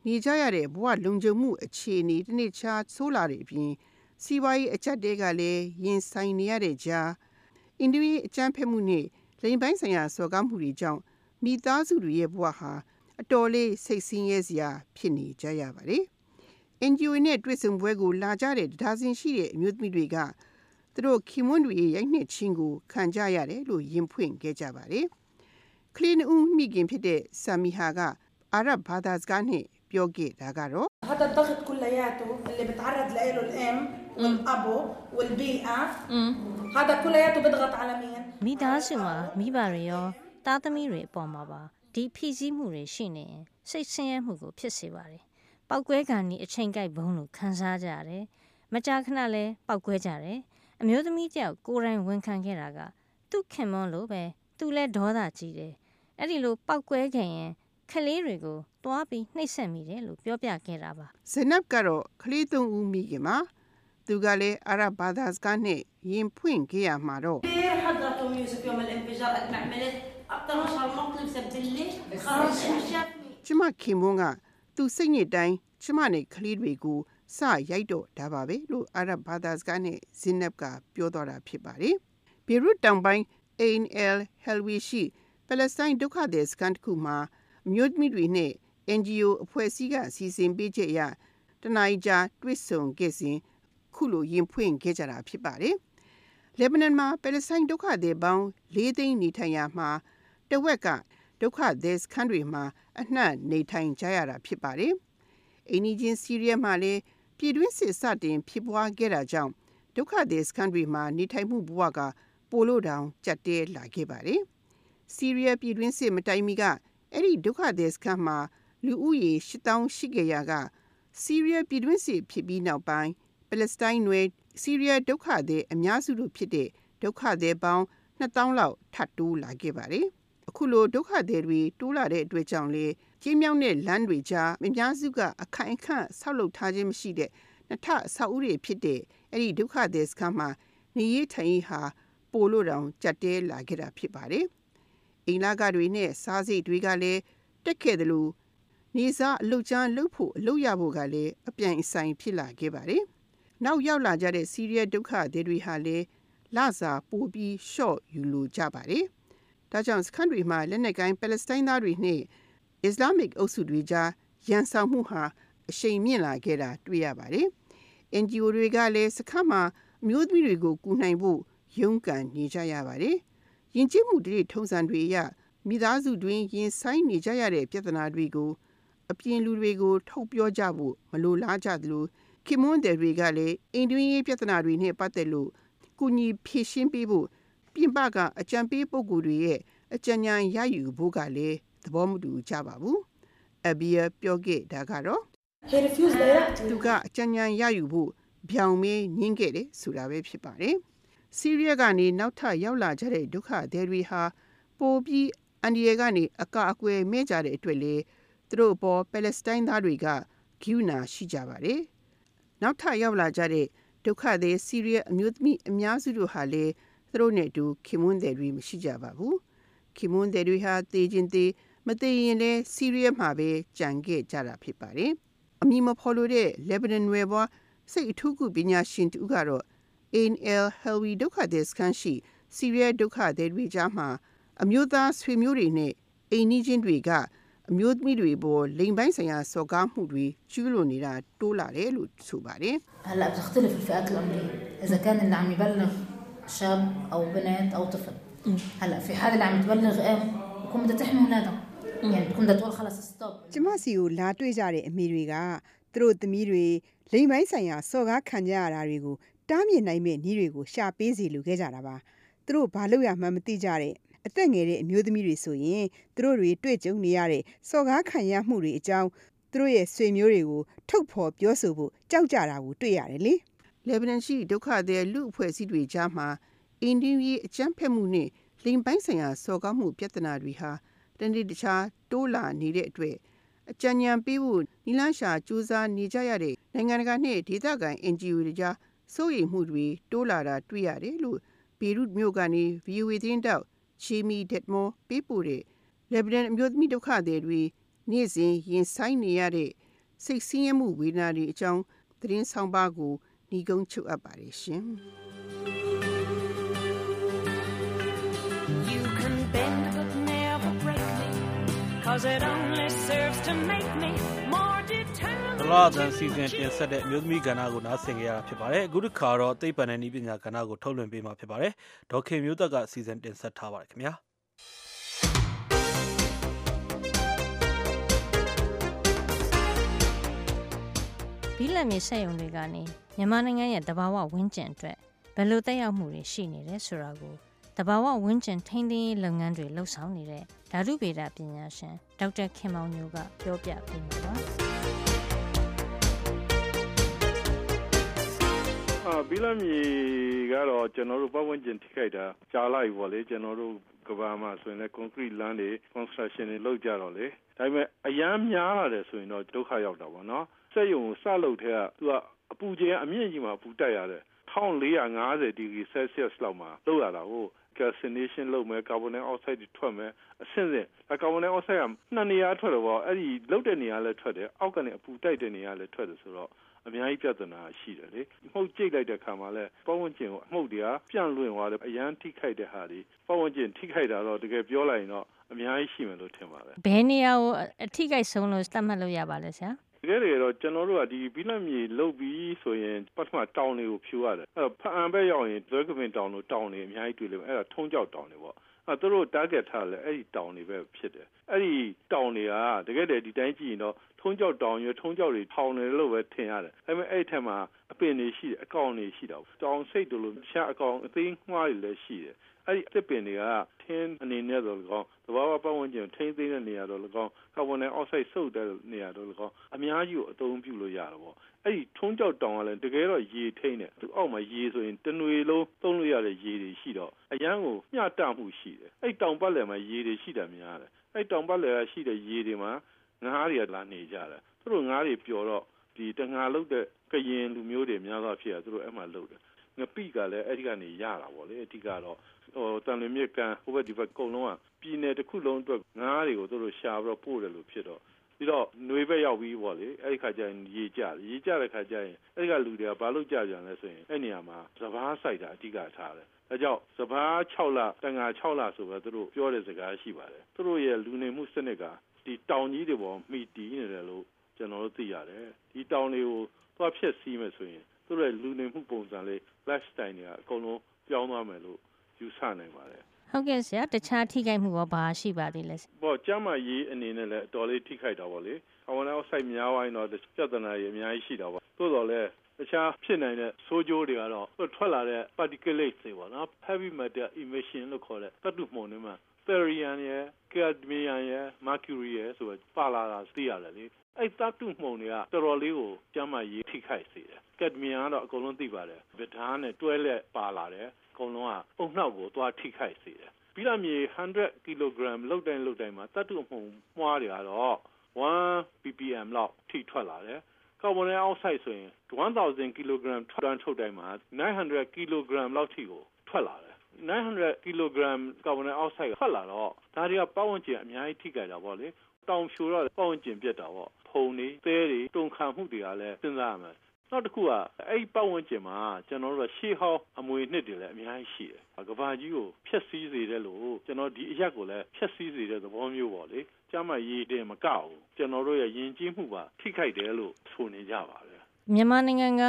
နေကြရတဲ့ဘဝလုံခြုံမှုအခြေအနေတစ်နေ့ခြားဆိုးလာတဲ့အပြင်စီးပွားရေးအကျပ်တဲကလည်းရင်ဆိုင်နေရတဲ့ကြားအင်ဒူရီအကြမ်းဖက်မှုနဲ့လိင်ပိုင်းဆိုင်ရာစော်ကားမှုတွေကြောင့်မိသားစုတွေရဲ့ဘဝဟာအတော်လေးစိတ်ဆင်းရဲစရာဖြစ်နေကြရပါတယ်။ NGO နဲ့တွေ့ဆုံပွဲကိုလာကြတဲ့ဒါဇင်ရှိတဲ့အမျိုးသမီးတွေကသူတို့ခင်မွန်းတွေရဲ့ရိုက်နှက်ခြင်းကိုခံကြရတယ်လို့ယင်ဖွင့်ခဲ့ကြပါတယ်။ကလင်းဦးမိခင်ဖြစ်တဲ့ဆာမီဟာကအာရဗ်ဘာသာစကားနဲ့ ပြောခဲ့တာကတော့ هذا الضغط كلياته اللي بتعرض له الام والابو والبيئه هذا كلياته بيضغط على مين မိသားစုမှာမိဘတွေရောသားသမီးတွေအပေါ်မှာပါဒီဖိစီးမှုတွေရှိနေရင်စိတ်ဆင်းရဲမှုကိုဖြစ်စေပါတယ်။ပောက်ကွဲကန်ဒီအချိန်ကိုက်ဘုံလို့ခံစားကြရတယ်။မကြာခဏလဲပောက်ကွဲကြတယ်။အမျိုးသမီးတယောက်ကိုယ်တိုင်ဝန်ခံခဲ့တာကသူ့ခင်မွန်းလို့ပဲသူလဲဒေါသကြီးတယ်။အဲ့ဒီလိုပောက်ကွဲခင်ရင် ကလေးတွေကိုတွားပြီးနှိပ်စက်မိတယ်လို့ပြောပြခဲ့တာပါဇနပ်ကတော့ကလေးသုံးဦးမိခင်မှာသူကလည်းအာရဘာသာစကားနဲ့ရင်ဖွင့်ခဲ့ရမှာတော့ ကျမခင်မွန်းကသူစိတ်ညစ်တိုင်းကျမနဲ့ကလေးတွေကိုစရိုက်တော့ဒါပါပဲလို့အာရဘာသာစကားနဲ့ဇင်နပ်ကပြောသွားတာဖြစ်ပါတယ်။ဘေရွတ်တောင်ပိုင်း Ain El Helwi ရှိပါလက်စတိုင်းဒုက္ခသည်စခန်းတစ်ခုမှာ အမျိုးသမီးတွေနဲ့ NGO အဖွဲ့အစည်းကစီစဉ်ပေးချက်အရတနင်္ဂနွေကြာတွေ့ဆုံခဲ့စဉ်ခုလိုရင်ဖွင့်ခဲ့ကြတာဖြစ်ပါတယ်။လက်ဘနွန်မှာပါလက်စတိုင်းဒုက္ခသည်ပေါင်း၄သိန်းနေထိုင်ရာမှာတဝက်ကဒုက္ခသည်စခန်းတွေမှာအနှံ့နေထိုင်ကြရတာဖြစ်ပါတယ်။အိန္ဒိချင်းစီးရီးယားမှာလည်းပြည်တွင်းစစ်စတင်ဖြစ်ပွားခဲ့တာကြောင့်ဒုက္ခသည်စခန်းတွေမှာနေထိုင်မှုဘဝကပိုလို့တောင်ကြက်တဲလာခဲ့ပါတယ်။စီးရီးယားပြည်တွင်းစစ်မတိုင်မီက အဲ့ဒီဒုက္ခသည်စခန်းမှာလူဦးရေ8000ရှိခဲ့ရာကစီးရီးယားပြည်တွင်းစစ်ဖြစ်ပြီးနောက်ပိုင်းပလက်စတိုင်းတွေစီးရီးယားဒုက္ခသည်အများစုတို့ဖြစ်တဲ့ဒုက္ခသည်ပေါင်း2000လောက်ထပ်တိုးလာခဲ့ပါတယ်။အခုလိုဒုက္ခသည်တွေတိုးလာတဲ့အတွက်ကြောင့်လေကြီးမြောင်းတဲ့လမ်းတွေကြားအများစုကအခိုင်အခန့်ဆောက်လုပ်ထားခြင်းမရှိတဲ့နှစ်ထအဆောက်အဦတွေဖြစ်တဲ့အဲ့ဒီဒုက္ခသည်စခန်းမှာနေရေးထိုင်ရေးဟာပိုလို့တောင်ကြက်တဲလာခဲ့တာဖြစ်ပါတယ်။ အိမ်လာကတွေနဲ့စားစိတ်တွေကလည်းတက်ခဲ့တယ်လို့နေစားအလုတ်ချမ်းလှုပ်ဖို့အလုပ်ရဖို့ကလည်းအပြိုင်အဆိုင်ဖြစ်လာခဲ့ပါတယ်။နောက်ရောက်လာကြတဲ့စီးရီးယားဒုက္ခသည်တွေဟာလည်းလစာပိုပြီးရှော့ယူလိုကြပါတယ်။ဒါကြောင့်စခန်းတွေမှာလက်နက်ကိုင်းပါလက်စတိုင်းသားတွေနဲ့အစ္စလာမစ်အုပ်စုတွေကြားရန်ဆောင်မှုဟာအရှိန်မြင့်လာခဲ့တာတွေ့ရပါတယ်။ NGO တွေကလည်းစခန်းမှာအမျိုးသမီးတွေကိုကူနိုင်ဖို့ရုန်းကန်နေကြရပါတယ်။ ယဉ်ကျေးမှုတွေထုံးစံတွေအရမိသားစုတွင်ရင်ဆိုင်နေကြရတဲ့ပြဿနာတွေကိုအပြင်လူတွေကိုထုတ်ပြောကြဖို့မလိုလားကြသလိုခင်မွန်းတယ်တွေကလည်းအိမ်တွင်းရေးပြဿနာတွေနဲ့ပတ်သက်လို့ကုညီဖြေရှင်းပေးဖို့ပြင်ပကအကြံပေးပုဂ္ဂိုလ်တွေရဲ့အကြံဉာဏ်ရယူဖို့ကလည်းသဘောမတူကြပါဘူး။အဘီယာပြောခဲ့တာကတော့ he refused directly သူကအကြံဉာဏ်ရယူဖို့ဗျောင်မဲညင်းခဲ့တယ်ဆိုတာပဲဖြစ်ပါတယ်။ စီးရီးယားကနေနောက်ထပ်ရောက်လာကြတဲ့ဒုက္ခသည်တွေဟာပိုပြီးအန်ဒီရကနေအကာအကွယ်မဲ့ကြတဲ့အတွက်လေသူတို့အပေါ်ပါလက်စတိုင်းသားတွေကဂိူနာရှိကြပါတယ်။နောက်ထပ်ရောက်လာကြတဲ့ဒုက္ခသည်စီးရီးယားအမျိုးသမီးအများစုတို့ဟာလေသူတို့နဲ့အတူခင်မွန်းတယ်တွေမရှိကြပါဘူး။ခင်မွန်းတယ်တွေဟာတေချင်းတေမတေရင်လည်းစီးရီးယားမှာပဲကြံခဲ့ကြတာဖြစ်ပါတယ်။အမည်မဖော်လို့တဲ့လက်ဘနွန်ဝယ်ဘွားစိတ်အထူးကုပညာရှင်တူကတော့ ANL Helwi ဒုက္ခသည်စခန်းရှိစီးရီးယားဒုက္ခသည်တွေကြားမှာအမျိုးသားဆွေမျိုးတွေနဲ့အိမ်နီးချင်းတွေကအမျိုးသမီးတွေပေါ်လိမ်ပိုင်းဆိုင်ရာစော်ကားမှုတွေကျူးလွန်နေတာတိုးလာတယ်လို့ဆိုပါတယ် هلا بتختلف الفئات العمريه اذا كان اللي عم يبلغ شاب او بنت او طفل هلا في حال اللي عم تبلغ ام بكون بدها تحمي اولادها يعني بتكون بدها تقول خلص ستوب ကျမစီကိုလာတွေ့ကြတဲ့အမေတွေကသူတို့သမီးတွေလိမ်ပိုင်းဆိုင်ရာစော်ကားခံကြရတာတွေကို တားမြစ်နိုင်မဲ့နည်းတွေကိုရှာပေးစီလိုခဲ့ကြတာပါသူတို့ဘာလို့ရမှန်းမသိကြတဲ့အသက်ငယ်တဲ့အမျိုးသမီးတွေဆိုရင်သူတို့တွေတွေ့ကြုံနေရတဲ့စော်ကားခံရမှုတွေအကြောင်းသူတို့ရဲ့ဆွေမျိုးတွေကိုထုတ်ဖော်ပြောဆိုဖို့ကြောက်ကြတာကိုတွေ့ရတယ်လေလက်ဘနွန်ရှိဒုက္ခသည်လူအဖွဲ့အစည်းတွေကြားမှာအင်ဒီယီအကြမ်းဖက်မှုနဲ့လိမ်ပိုင်းဆိုင်ရာစော်ကားမှုပြဿနာတွေဟာတနေ့တခြားတိုးလာနေတဲ့အတွက်အကြံဉာဏ်ပေးဖို့နီလန်းရှာစူးစမ်းနေကြရတဲ့နိုင်ငံတကာနဲ့ဒေသခံ NGO တွေကြား စိုးရိမ်မှုတွေတိုးလာတာတွေ့ရတယ်လို့ဘေရွတ်မြို့ကနေ VOA သတင်းတောက်ချီမီဒက်မောပေးပို့တဲ့လက်ဘနွန်အမျိုးသမီးဒုက္ခသည်တွေနေ့စဉ်ရင်ဆိုင်နေရတဲ့စိတ်ဆင်းရဲမှုဝေဒနာတွေအကြောင်းသတင်းဆောင်ပါကိုညီကုန်းချုပ်အပ်ပါတယ်ရှင်။ You can bend but never break me, cause it only serves to make me more ဒ determined. လာသန်စီစဉ်တင်ဆက်တဲ့အမျိုးသမီးကဏ္ဍကိုနားဆင်ကြရတာဖြစ်ပါတယ်အခုတစ်ခါတော့သိပ္ပံနဲ့နည်းပညာကဏ္ဍကိုထုတ်လွှင့်ပေးမှာဖြစ်ပါတယ်ဒေါက်ခင်မျိုးသက်ကစီစဉ်တင်ဆက်ထားပါတယ်ခင်ဗျာဘီလက်မြေဆက်ယုံတွေကနေမြန်မာနိုင်ငံရဲ့တဘာဝဝန်းကျင်အတွက်ဘယ်လိုတက်ရောက်မှုတွေရှိနေတယ်ဆိုတာကိုတဘာဝဝန်းကျင်ထိန်းသိမ်းရေးလုပ်ငန်းတွေလှုပ်ဆောင်နေတဲ့ဓာတုဗေဒပညာရှင်ဒေါက်တာခင်မောင်ညိုကပြောပြပေးမှာပါ အာဘီလာမီကတော့ကျွန်တော်တို့ပတ်ဝန်းကျင်ထိခိုက်တာကြားလိုက်ပေါ့လေကျွန်တော်တို့ကဘာမှာဆိုရင်လည်း concrete လမ်းတွေ construction တွေလုပ်ကြတော့လေဒါပေမဲ့အရန်များလာတယ်ဆိုရင်တော့ဒုက္ခရောက်တာပေါ့နော်စက်ရုံကိုစလုပ်တဲ့ကသူကအပူချိန်အမြင့်ကြီးမှာပူတက်ရတယ်1450ဒီဂရီ Celsius လောက်မှာလုပ်ရတာကို calcination လုပ်မယ် carbon dioxide တွေထွက်မယ်အဆင့်ဆင့်အဲ carbon dioxide ကနှစ်နေရာထွက်တယ်ပေါ့အဲ့ဒီလုပ်တဲ့နေရာလည်းထွက်တယ်အောက်ကနေအပူတိုက်တဲ့နေရာလည်းထွက်တယ်ဆိုတော့ အများကြီးပြဿနာရှိတယ်လေမှုတ်ကြိတ်လိုက်တဲ့ခါမှာလဲပတ်ဝန်းကျင်ကိုအမှုတ်တွေကပြန့်လွင့်သွားတယ်အရန်ထိခိုက်တဲ့ဟာတွေပတ်ဝန်းကျင်ထိခိုက်တာတော့တကယ်ပြောလိုက်ရင်တော့အများကြီးရှိမယ်လို့ထင်ပါတယ်ဘယ်နေရာကိုအထိကိတ်ဆုံးလို့သတ်မှတ်လို့ရပါလဲဆရာတကယ်တကယ်တော့ကျွန်တော်တို့ကဒီဘီလတ်မြေလုတ်ပြီးဆိုရင်ပထမတောင်တွေကိုဖြူရတယ်အဲ့တော့ဖအံဘက်ရောက်ရင်ဒွဲကပင်တောင်တို့တောင်တွေအများကြီးတွေ့လိမ့်မယ်အဲ့ဒါထုံးကြောက်တောင်တွေပေါ့အဲ့သူတို့ target ထားလဲအဲ့ဒီတောင်တွေပဲဖြစ်တယ်အဲ့ဒီတောင်တွေကတကယ်တည်းဒီတိုင်းကြည့်ရင်တော့ ထုံးကြောက်တောင်ရွထုံးကြောက်တွေထောင်နေလို့ပဲထင်ရတယ်ဒါပေမဲ့အဲ့ဒီထက်မှာအပင်တွေရှိတယ်အကောင်တွေရှိတာတောင်စိတ်တို့လိုရှားအကောင်အသိငှားတွေလည်းရှိတယ်အဲ့ဒီအသစ်ပင်တွေကထင်းအနေနဲ့တော့၎င်းသဘာဝပတ်ဝန်းကျင်ထိန်းသိမ်းတဲ့နေရာတော့၎င်းကာဗွန်ဒိုင်အောက်ဆိုက်စုပ်တဲ့နေရာတော့၎င်းအများကြီးကိုအသုံးပြုလို့ရတာပေါ့အဲ့ဒီထုံးကြောက်တောင်ကလည်းတကယ်တော့ရေထိန်းတယ်သူအောက်မှာရေဆိုရင်တနွေလုံးသုံးလို့ရတဲ့ရေတွေရှိတော့အရန်ကိုမျှတမှုရှိတယ်အဲ့တောင်ပတ်လည်မှာရေတွေရှိတာများတယ်အဲ့တောင်ပတ်လည်ကရှိတဲ့ရေတွေမှာ ငါးတွေကလာနေကြတယ်သူတို့ငါးတွေပျော်တော့ဒီတငါလုတ်တဲ့ကရင်လူမျိုးတွေများသောအားဖြင့်သူတို့အဲ့မှာလုတ်တယ်ငပိကလည်းအဲ့ဒီကနေရတာပေါ့လေအဓိကတော့ဟိုတန်လွင်မြစ်ကန်ဟိုဘက်ဒီဘက်အကုန်လုံးကပြည်နယ်တစ်ခုလုံးအတွက်ငားတွေကိုသူတို့ရှာပြီးတော့ပို့တယ်လို့ဖြစ်တော့ပြီးတော့ຫນွေဘက်ရောက်ပြီးပေါ့လေအဲ့ဒီခါကျရင်ရေကျတယ်ရေကျတဲ့ခါကျရင်အဲ့ဒီကလူတွေကဘာလို့ကြကြလဲဆိုရင်အဲ့နေရာမှာစပားစိုက်တာအဓိကထားတယ်ဒါကြောင့်စပား6လတန်ငါ6လဆိုပဲသူတို့ပြောတဲ့စကားရှိပါတယ်သူတို့ရဲ့လူနေမှုစနစ်က ဒီတောင်ကြီးတွေပေါ်မှီတည်နေတယ်လို့ကျွန်တော်တို့သိရတယ်ဒီတောင်တွေကိုသွားဖြည့်ဆည်းမယ်ဆိုရင်သူတို့ရဲ့လူနေမှုပုံစံလေး lifestyle တွေကအကုန်လုံးပြောင်းသွားမယ်လို့ယူဆနိုင်ပါတယ်ဟုတ်ကဲ့ဆရာတခြားထိခိုက်မှုရောဘာရှိပါသေးလဲပေါ့ကျမ်းမာရေးအနေနဲ့လည်းအတော်လေးထိခိုက်တာပေါ့လေကာဗွန်ဒိုင်အောက်ဆိုက်များဝိုင်းတော့ပြဿနာတွေအများကြီးရှိတာပေါ့သို့တော်လည်းတခြားဖြစ်နိုင်တဲ့ဆိုးကျိုးတွေကတော့ထွက်လာတဲ့ particulate တွေပေါ့နော် heavy metal emission လို့ခေါ်တဲ့သတ္တုမှုန်တွေမှာ therium ရယ် cadmium ရယ် mercury ရယ်ဆိုတော့ပါလာတာသိရတယ်လေအဲ့သတ္တုမှုန်တွေကတော်တော်လေးကိုကျမ်းမာရေးထိခိုက်စေတယ် cadmium ကတော့အကုန်လုံးသိပါတယ်ဗဓာတ်နဲ့တွဲလက်ပါလာတယ်အကုန်လုံးကအုံနှောက်ကိုသွားထိခိုက်စေတယ်ဘီလာမြေ100 kg လောက်တိုင်းလောက်တိုင်းမှာတတ်တုမှုန်မွှားတွေကတော့1 ppm လောက်ထိထွက်လာတယ်ကာဗွန်ဒိုင်အောက်ဆိုက်ဆိုရင်1000 kg ထွက်ထုတ်တိုင်းမှာ900 kg လောက်ထိကိုထွက်လာတယ် 900 kg ကာဗွန်ဒိုင်အောက်ဆိုက်ထွက်လာတော့ဒါတွေကပတ်ဝန်းကျင်အများကြီးထိခိုက်တာပေါ့လေတောင်ဖြူတော့ပတ်ဝန်းကျင်ပြက်တာပေါ့ဖုံတွေသဲတွေတုန်ခါမှုတွေကလည်းစဉ်းစားရမယ်နောက်တစ်ခုကအဲ့ဒီပတ်ဝန်းကျင်မှာကျွန်တော်တို့ရှေးဟောင်းအမွေနှစ်တွေလည်းအများကြီးရှိတယ်။ကဘာကြီးကိုဖျက်ဆီးစေတယ်လို့ကျွန်တော်ဒီအရက်ကိုလည်းဖျက်ဆီးစေတဲ့သဘောမျိုးပေါ့လေ။ကျမ်းမာရေးတင်မကောက်ဘူး။ကျွန်တော်တို့ရဲ့ယဉ်ကျေးမှုပါထိခိုက်တယ်လို့ဆိုနေကြပါတယ် မြန်မာနိုင်ငံက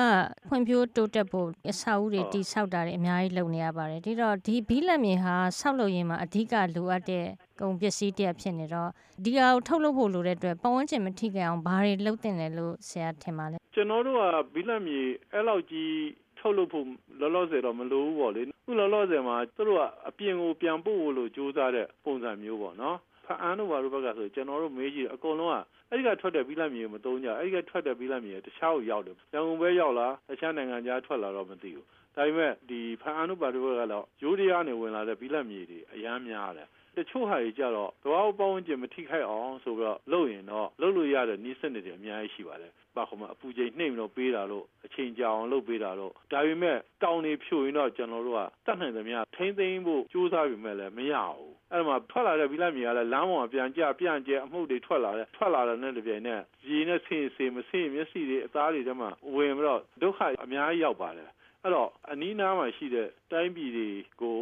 ဖွံ့ဖြိုးတိုးတက်ဖို့အဆောက်အဦတွေတိဆောက်တာတွေအများကြီးလုပ်နေရပါတယ်ဒီတော့ဒီဘီလက်မြေဟာဆောက်လုပ်ရေးမှာအဓိကလိုအပ်တဲ့ကုန်ပစ္စည်းတစ်ဖြစ်နေတော့ဒီဟာကိုထုတ်လုပ်ဖို့လိုတဲ့အတွက်ပတ်ဝန်းကျင်မထိခိုက်အောင်ဘာတွေလုပ်တင်လဲလို့ဆရာထင်ပါလဲ။ကျွန်တော်တို့ကဘီလက်မြေအဲ့လောက်ကြီးထုတ်လုပ်ဖို့လောလောဆယ်တော့မလိုဘူးပေါ့လေ။ခုလောလောဆယ်မှာသူတို့ကအပြင်ကိုပြန်ပို့ဖို့လို့ကြိုးစားတဲ့ပုံစံမျိုးပေါ့နော်။ ဖအန်းတို့ဘာလို့ဘက်ကဆိုကျွန်တော်တို့မေးကြည့်အကုန်လုံးကအဲ့ဒီကထွက်တဲ့ဘီလက်မြေကိုမသုံးကြအဲ့ဒီကထွက်တဲ့ဘီလက်မြေတခြားကိုရောက်တယ်။ရန်ကုန်ပဲရောက်လာတခြားနိုင်ငံခြားထွက်လာတော့မသိဘူး။ဒါပေမဲ့ဒီဖအန်းတို့ဘာလို့ဘက်ကတော့ရိုးတရားနေဝင်လာတဲ့ဘီလက်မြေတွေအများများတယ်။တချို့ဟာတွေကြတော့တဘာဝပတ်ဝန်းကျင်မထိခိုက်အောင်ဆိုပြီးတော့လုပ်ရင်တော့လုပ်လို့ရတဲ့နည်းစနစ်တွေအများကြီးရှိပါတယ်။ပါခုမအပူချိန်နှိမ့်ပြီးတော့ပေးတာလို့အချိန်ကြာအောင်လုပ်ပေးတာတော့ဒါပေမဲ့တောင်နေဖြိုရင်တော့ကျွန်တော်တို့ကတတ်နိုင်သမျှထိမ့်သိမ်းဖို့ကြိုးစားပြီမဲ့လည်းမရဘူး အဲ့မှာထွက်လာတဲ့ဘီလက်မြေကလည်းလမ်းပေါ်မှာပြန်ကြပြန်ကျအမှုတွေထွက်လာတယ်ထွက်လာတဲ့နဲ့တပြိုင်နက်ရေနဲ့ဆင်းစေမဆင်းမျက်စိတွေအသားတွေထဲမှာဝင်ပြီးတော့ဒုက္ခအများကြီးရောက်ပါတယ်အဲ့တော့အနီးနားမှာရှိတဲ့တိုင်းပြည်တွေကို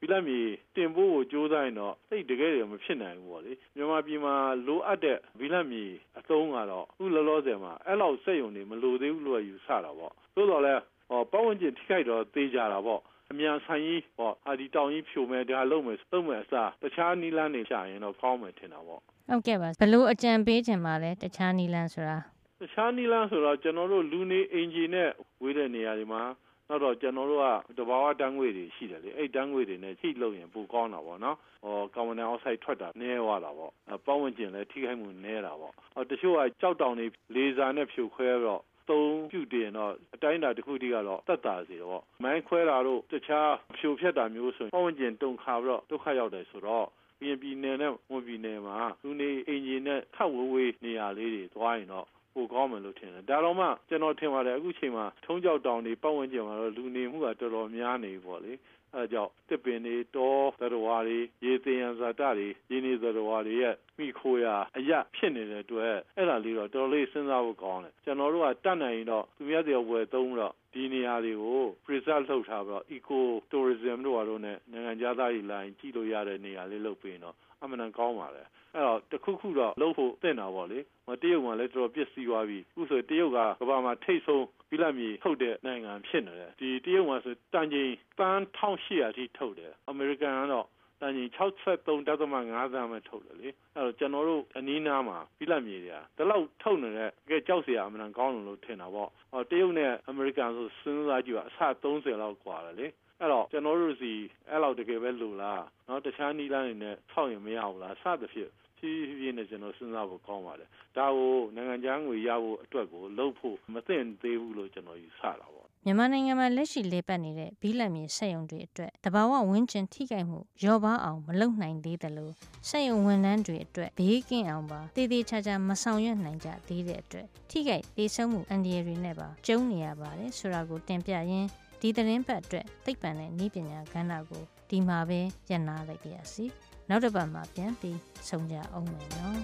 ဘီလက်မြေတင်ဖို့ကိုကြိုးစားရင်တော့သိတကယ်တွေမဖြစ်နိုင်ဘူးပေါ့လေမြန်မာပြည်မှာလိုအပ်တဲ့ဘီလက်မြေအသုံးကတော့အခုလောလောဆယ်မှာအဲ့လောက်စက်ယုံတွေမလိုသေးဘူးလို့ယူဆတာပေါ့သို့တော်လည်းဟောပတ်ဝန်းကျင်ထိခိုက်တော့သေးကြတာပေါ့ အမြန်ဆိုင်ကြီးဟောအာဒီတောင်ကြီးဖြိုမယ်ဒါလုံးမယ်သုံးမယ်အစားတခြားနီလန်းနေရှာရင်တော့ကောင်းမယ်ထင်တာပေါ့ဟုတ်ကဲ့ပါဘလို့အကြံပေးခြင်းပါလဲတခြားနီလန်းဆိုတာတခြားနီလန်းဆိုတော့ကျွန်တော်တို့လူနေအင်ဂျင်နဲ့ဝေးတဲ့နေရာတွေမှာနောက်တော့ကျွန်တော်တို့ကတဘာဝတန်းငွေတွေရှိတယ်လေအဲ့တန်းငွေတွေနဲ့ချိလို့ရင်ပိုကောင်းတာပေါ့နော်ဟောကာဗွန်ဒိုင်အောက်ဆိုက်ထွက်တာနည်းသွားတာပေါ့ပတ်ဝန်းကျင်လည်းထိခိုက်မှုနည်းတာပေါ့ဟောတချို့ကကြောက်တောင်တွေလေဆာနဲ့ဖြိုခွဲတော့ သုံးပြုတင်တော့အတိုင်းအတာတစ်ခုတည်းကတော့တက်တာစီတော့မိုင်းခွဲတာတို့တခြားဖြိုဖြက်တာမျိုးဆိုရင်ပတ်ဝန်းကျင်တုန်ခါပြီးတော့ဒုက္ခရောက်တယ်ဆိုတော့ပြည်ပြည်နယ်နဲ့ဝန်ပြည်နယ်မှာလူနေအင်ဂျင်နဲ့ခတ်ဝေးဝေးနေရာလေးတွေသွားရင်တော့ပိုကောင်းမယ်လို့ထင်တယ်ဒါတော့မှကျွန်တော်ထင်ပါတယ်အခုချိန်မှာထုံးကြောက်တောင်တွေပတ်ဝန်းကျင်မှာတော့လူနေမှုကတော်တော်များနေပြီပေါ့လေ အဲကြောင့်တစ်ပင်တွေတောသတ္တဝါတွေရေသေးရန်ဇာတတွေရင်းနေသတ္တဝါတွေရဲ့မိခိုးရာအရဖြစ်နေတဲ့အတွက်အဲ့ဒါလေးတော့တော်တော်လေးစဉ်းစားဖို့ကောင်းတယ်ကျွန်တော်တို့ကတတ်နိုင်ရင်တော့သူများတွေဝယ်သုံးတော့ဒီနေရာတွေကို preserve လုပ်ထားပြီးတော့ eco tourism တို့ဟာတို့ ਨੇ နိုင်ငံခြားသားတွေလာရင်ကြည့်လို့ရတဲ့နေရာလေးလုပ်ပြီးတော့ အမှန်တန်ကောင်းပါလေအဲ့တော့တခုခုတော့လုပ်ဖို့သင့်တာပေါ့လေမတရုတ်မှာလည်းတော်တော်ပြည့်စည်သွားပြီအခုဆိုတရုတ်ကကမ္ဘာမှာထိတ်ဆုံးပြီးလက်မြေထုတ်တဲ့နိုင်ငံဖြစ်နေတယ်ဒီတရုတ်မှာဆိုတန်ချိန်တန်း1800အထိထုတ်တယ်အမေရိကန်ကတော့တန်ချိန်63.5သန်းပဲထုတ်တယ်လေအဲ့တော့ကျွန်တော်တို့အနီးနားမှာပြီးလက်မြေတွေကဒီလောက်ထုတ်နေတဲ့ကဲကြောက်စရာအမှန်ကောင်းလို့လို့ထင်တာပေါ့ဟောတရုတ်နဲ့အမေရိကန်ဆိုစဉ်းစားကြည့်ပါအဆ30လောက်กว่าတယ်လေ အဲ့တော့ကျွန်တော်တို့စီအဲ့လောက်တကယ်ပဲလိုလားနော်တခြားနီးလမ်းတွေနဲ့ထောက်ရင်မရဘူးလားစသဖြင့်ဖြည်းဖြည်းနဲ့ကျွန်တော်စဉ်းစားဖို့ကောင်းပါတယ်ဒါကိုနိုင်ငံခြားငွေရဖို့အတွက်ကိုလုပ်ဖို့မသင့်သေးဘူးလို့ကျွန်တော်ယူဆတာပေါ့မြန်မာနိုင်ငံမှာလက်ရှိလေပတ်နေတဲ့ဘီလက်မြေစက်ရုံတွေအတွက်တဘာဝဝန်းကျင်ထိခိုက်မှုရော့ပါအောင်မလုပ်နိုင်သေးတယ်လို့စက်ရုံဝန်ထမ်းတွေအတွက်ဘေးကင်းအောင်ပါတည်တည်ချာချာမဆောင်ရွက်နိုင်ကြသေးတဲ့အတွက်ထိခိုက်ဒေဆုံးမှုအန္တရာယ်တွေနဲ့ပါကြုံနေရပါတယ်ဆိုတာကိုတင်ပြရင်း ဒီသတင်းပတ်အတွက်သိပ္ပံနဲ့နည်းပညာကဏ္ဍကိုဒီမှာပဲညှနာလိုက်ပါရစီနောက်တစ်ပတ်မှာပြန်ပြီးဆုံကြအောင်မယ်နော်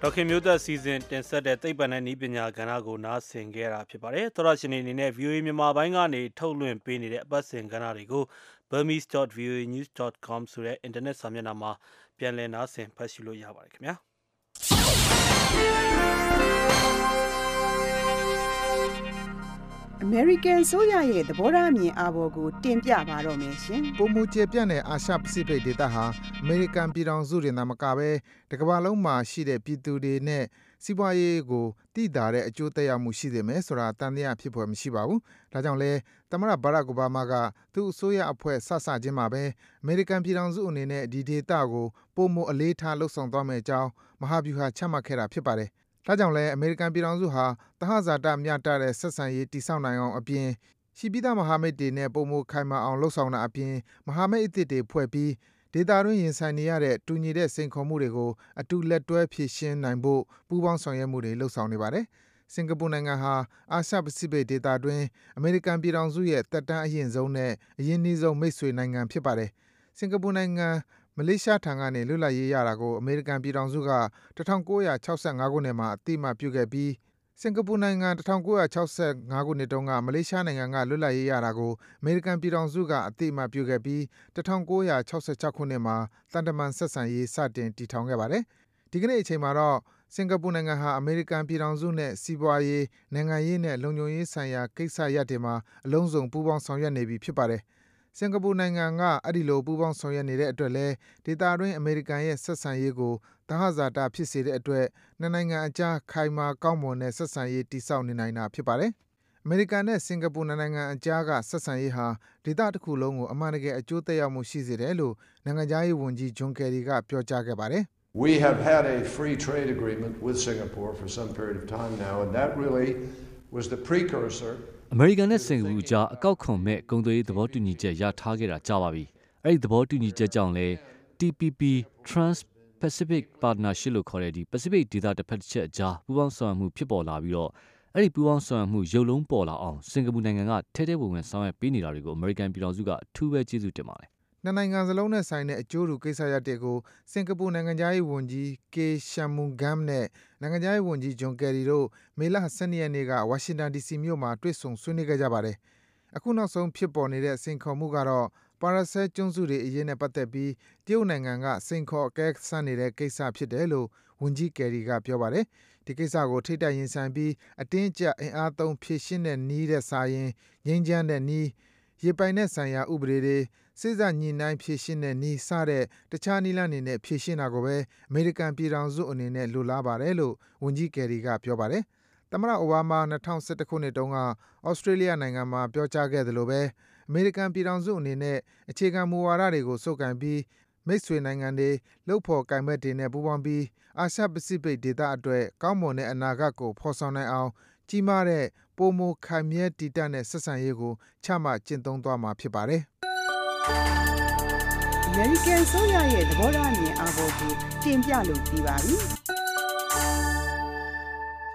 ဒေါက်ခင်မျိုးသက်စီစဉ်တင်ဆက်တဲ့သိပ္ပံနဲ့နည်းပညာကဏ္ဍကိုနားဆင်ခဲ့တာဖြစ်ပါတယ်သောရရှင်နေအနေနဲ့ VOA မြန်မာပိုင်းကနေထုတ်လွှင့်ပေးနေတဲ့အပတ်စဉ်ကဏ္ဍတွေကို burmese.voanews.com ဆိုတဲ့ internet စာမျက်နှာမှာ ပြန်လည်နားဆင်ဖတ်ရှုလို့ရပါတယ်ခင်ဗျာအမေရိကန်ဆိုရရဲ့သဘောထားအမြင်အာဘော်ကိုတင်ပြပါတော့မယ်ရှင်ပုံမူကျေပြန့်တဲ့အာရှပစိဖိတ်ဒေသဟာအမေရိကန်ပြည်ထောင်စုတင်သာမကပဲတကမ္ဘာလုံးမှာရှိတဲ့ပြည်သူတွေနဲ့ စီးပွားရေးကိုတည်တာတဲ့အကျိုးသက်ရောက်မှု ရှိစေမယ်ဆိုတာတန်တရားဖြစ်ဖွယ် မရှိပါဘူး။ဒါကြောင့်လဲသမ္မတဘရက်အိုဘားမားကသူ့အစိုးရအဖွဲ့ စစချင်းမှာပဲ အမေရိကန်ပြည်ထောင်စုအနေနဲ့ ဒီဒေသကိုပုံမအလေးထားလှုပ်ဆောင်သွားမယ့်အကြောင်း မဟာဗျူဟာ ချမှတ်ခဲ့တာ ဖြစ်ပါတယ်။ဒါကြောင့်လဲအမေရိကန်ပြည်ထောင်စုဟာ သဟဇာတမျှတတဲ့ ဆက်ဆံရေး တည်ဆောက်နိုင်အောင်အပြင် ရှိပြီးသား မဟာမိတ်တွေနဲ့ပုံမခိုင်မာအောင်လှုပ်ဆောင်တာအပြင် မဟာမိတ်အသစ်တွေဖွဲ့ပြီး ဒေသတွင်း ရင်ဆိုင်နေရတဲ့ တူညီတဲ့ စိန်ခေါ်မှုတွေကို အတူလက်တွဲ ဖြေရှင်းနိုင်ဖို့ ပူးပေါင်း ဆောင်ရွက်မှုတွေ လုပ်ဆောင်နေပါတယ်။စင်ကာပူနိုင်ငံဟာ အာရှပစိဖိတ်ဒေသတွင်း အမေရိကန်ပြည်ထောင်စုရဲ့ သက်တမ်းအရင့်ဆုံးနဲ့ အရင်းနှီးဆုံး မိတ်ဆွေနိုင်ငံ ဖြစ်ပါတယ်။စင်ကာပူနိုင်ငံ မလေးရှားထံကနေ လွတ်လပ်ရေးရတာကို အမေရိကန်ပြည်ထောင်စုက1965ခုနှစ်မှာ အသိအမှတ်ပြုခဲ့ပြီး စင်ကာပူနိုင်ငံ1965ခုနှစ်တုန်းက မလေးရှားနိုင်ငံက လွတ်လပ်ရေးရတာကို အမေရိကန်ပြည်ထောင်စုက အသိအမှတ်ပြုခဲ့ပြီး1966ခုနှစ်မှာ သံတမန်ဆက်ဆံရေး စတင် တည်ထောင်ခဲ့ပါတယ်။ဒီကနေ့အချိန်မှာတော့ စင်ကာပူနိုင်ငံဟာ အမေရိကန်ပြည်ထောင်စုနဲ့ စီးပွားရေး၊နိုင်ငံရေးနဲ့ လုံခြုံရေးဆိုင်ရာ ကိစ္စရပ်တွေမှာ အလုံးစုံ ပူးပေါင်း ဆောင်ရွက်နေပြီ ဖြစ်ပါတယ်။ စင်ကာပူနိုင်ငံက အဲဒီလို ပူးပေါင်းဆောင်ရွက်နေတဲ့အတွက်လည်း ဒေသတွင်း အမေရိကန်ရဲ့ ဆက်ဆံရေးကို သဟဇာတဖြစ်စေတဲ့အတွက် နှစ်နိုင်ငံအကြား ခိုင်မာ ကောင်းမွန်တဲ့ ဆက်ဆံရေး တည်ဆောက်နေနိုင်တာ ဖြစ်ပါတယ်။အမေရိကန်နဲ့ စင်ကာပူ နှစ်နိုင်ငံအကြားက ဆက်ဆံရေးဟာ ဒေသတခုလုံးကို အမှန်တကယ် အကျိုးသက်ရောက်မှု ရှိစေတယ်လို့ နိုင်ငံခြားရေးဝန်ကြီး John Kerry က ပြောကြားခဲ့ပါတယ်။ We have had a free trade agreement with Singapore for some period of time now, and that really was the precursor အမေရိကန်နဲ့စင်ကာပူကြားအကောက်ခွန်မဲ့ကုန်သွယ်ရေးသဘောတူညီချက်ရထားခဲ့တာကြာပါပြီ။အဲ့ဒီသဘောတူညီချက်ကြောင့်လဲ TPP Trans-Pacific Partnership လို့ခေါ်တဲ့ဒီ Pacific ဒေသတစ်ဖက်တစ်ချက်အကြားပူးပေါင်းဆောင်ရွက်မှုဖြစ်ပေါ်လာပြီးတော့အဲ့ဒီပူးပေါင်းဆောင်ရွက်မှုရုပ်လုံးပေါ်လာအောင်စင်ကာပူနိုင်ငံကထဲထဲဝင်ဝင်ဆောင်ရွက်ပေးနေတာတွေကိုအမေရိကန်ပြည်ထောင်စုကအထူးပဲကျေးဇူးတင်ပါတယ် နှစ်နိုင်ငံစလုံးနဲ့ဆိုင်တဲ့ အကျိုးတူကိစ္စရပ်တွေကို စင်ကာပူနိုင်ငံသားရေးဝန်ကြီး K Shanmugam နဲ့ နိုင်ငံသားရေးဝန်ကြီး John Kerry တို့ မေလ12ရက်နေ့က ဝါရှင်တန် DC မြို့မှာ တွေ့ဆုံ ဆွေးနွေးခဲ့ကြပါတယ်။အခုနောက်ဆုံးဖြစ်ပေါ်နေတဲ့ စိန်ခေါ်မှုကတော့ပါရဆဲကျွန်းစုတွေအရေးနဲ့ပတ်သက်ပြီး တရုတ်နိုင်ငံက စိန်ခေါ် အကဲစမ်းနေတဲ့ကိစ္စဖြစ်တယ်လို့ ဝန်ကြီး Kerry က ပြောပါတယ်။ဒီကိစ္စကို ထိပ်တိုက်ရင်ဆိုင်ပြီး အတင်းအကျပ် အင်အားသုံး ဖြေရှင်းတဲ့နည်းထက်စာရင် ငြိမ်းချမ်းတဲ့နည်း၊ရေပိုင်နက်ဆိုင်ရာ ဥပဒေတွေ၊ စေ့စပ်ညှိနှိုင်းဖြေရှင်းတဲ့နည်း စတဲ့ တခြားနည်းလမ်းတွေနဲ့ ဖြေရှင်းတာကိုပဲ အမေရိကန်ပြည်ထောင်စုအနေနဲ့ လိုလားပါတယ်လို့ ဝန်ကြီး Kerry က ပြောပါတယ်။သမ္မတ အိုဘားမား ၂၀၁၁ ခုနှစ်တုန်းက သြစတြေးလျနိုင်ငံမှာ ပြောကြားခဲ့သလိုပဲ အမေရိကန်ပြည်ထောင်စုအနေနဲ့ အခြေခံမူဝါဒတွေကို ဆုပ်ကိုင်ပြီး မိတ်ဆွေနိုင်ငံတွေ၊လုပ်ဖော်ကိုင်ဘက်တွေနဲ့ ပူးပေါင်းပြီး အာရှပစိဖိတ်ဒေသအတွက် ကောင်းမွန်တဲ့အနာဂတ်ကို ဖော်ဆောင်နိုင်အောင် ကြီးမားတဲ့၊ပိုမိုခိုင်မြဲတည်တံ့တဲ့ ဆက်ဆံရေးကို ချမှတ် ကျင့်သုံးသွားမှာ ဖြစ်ပါတယ်။ အမေရိကန်အစိုးရရဲ့သဘောထားအမြင်အာဘော်ကိုတင်ပြလို့ပြီးပါပြီဆို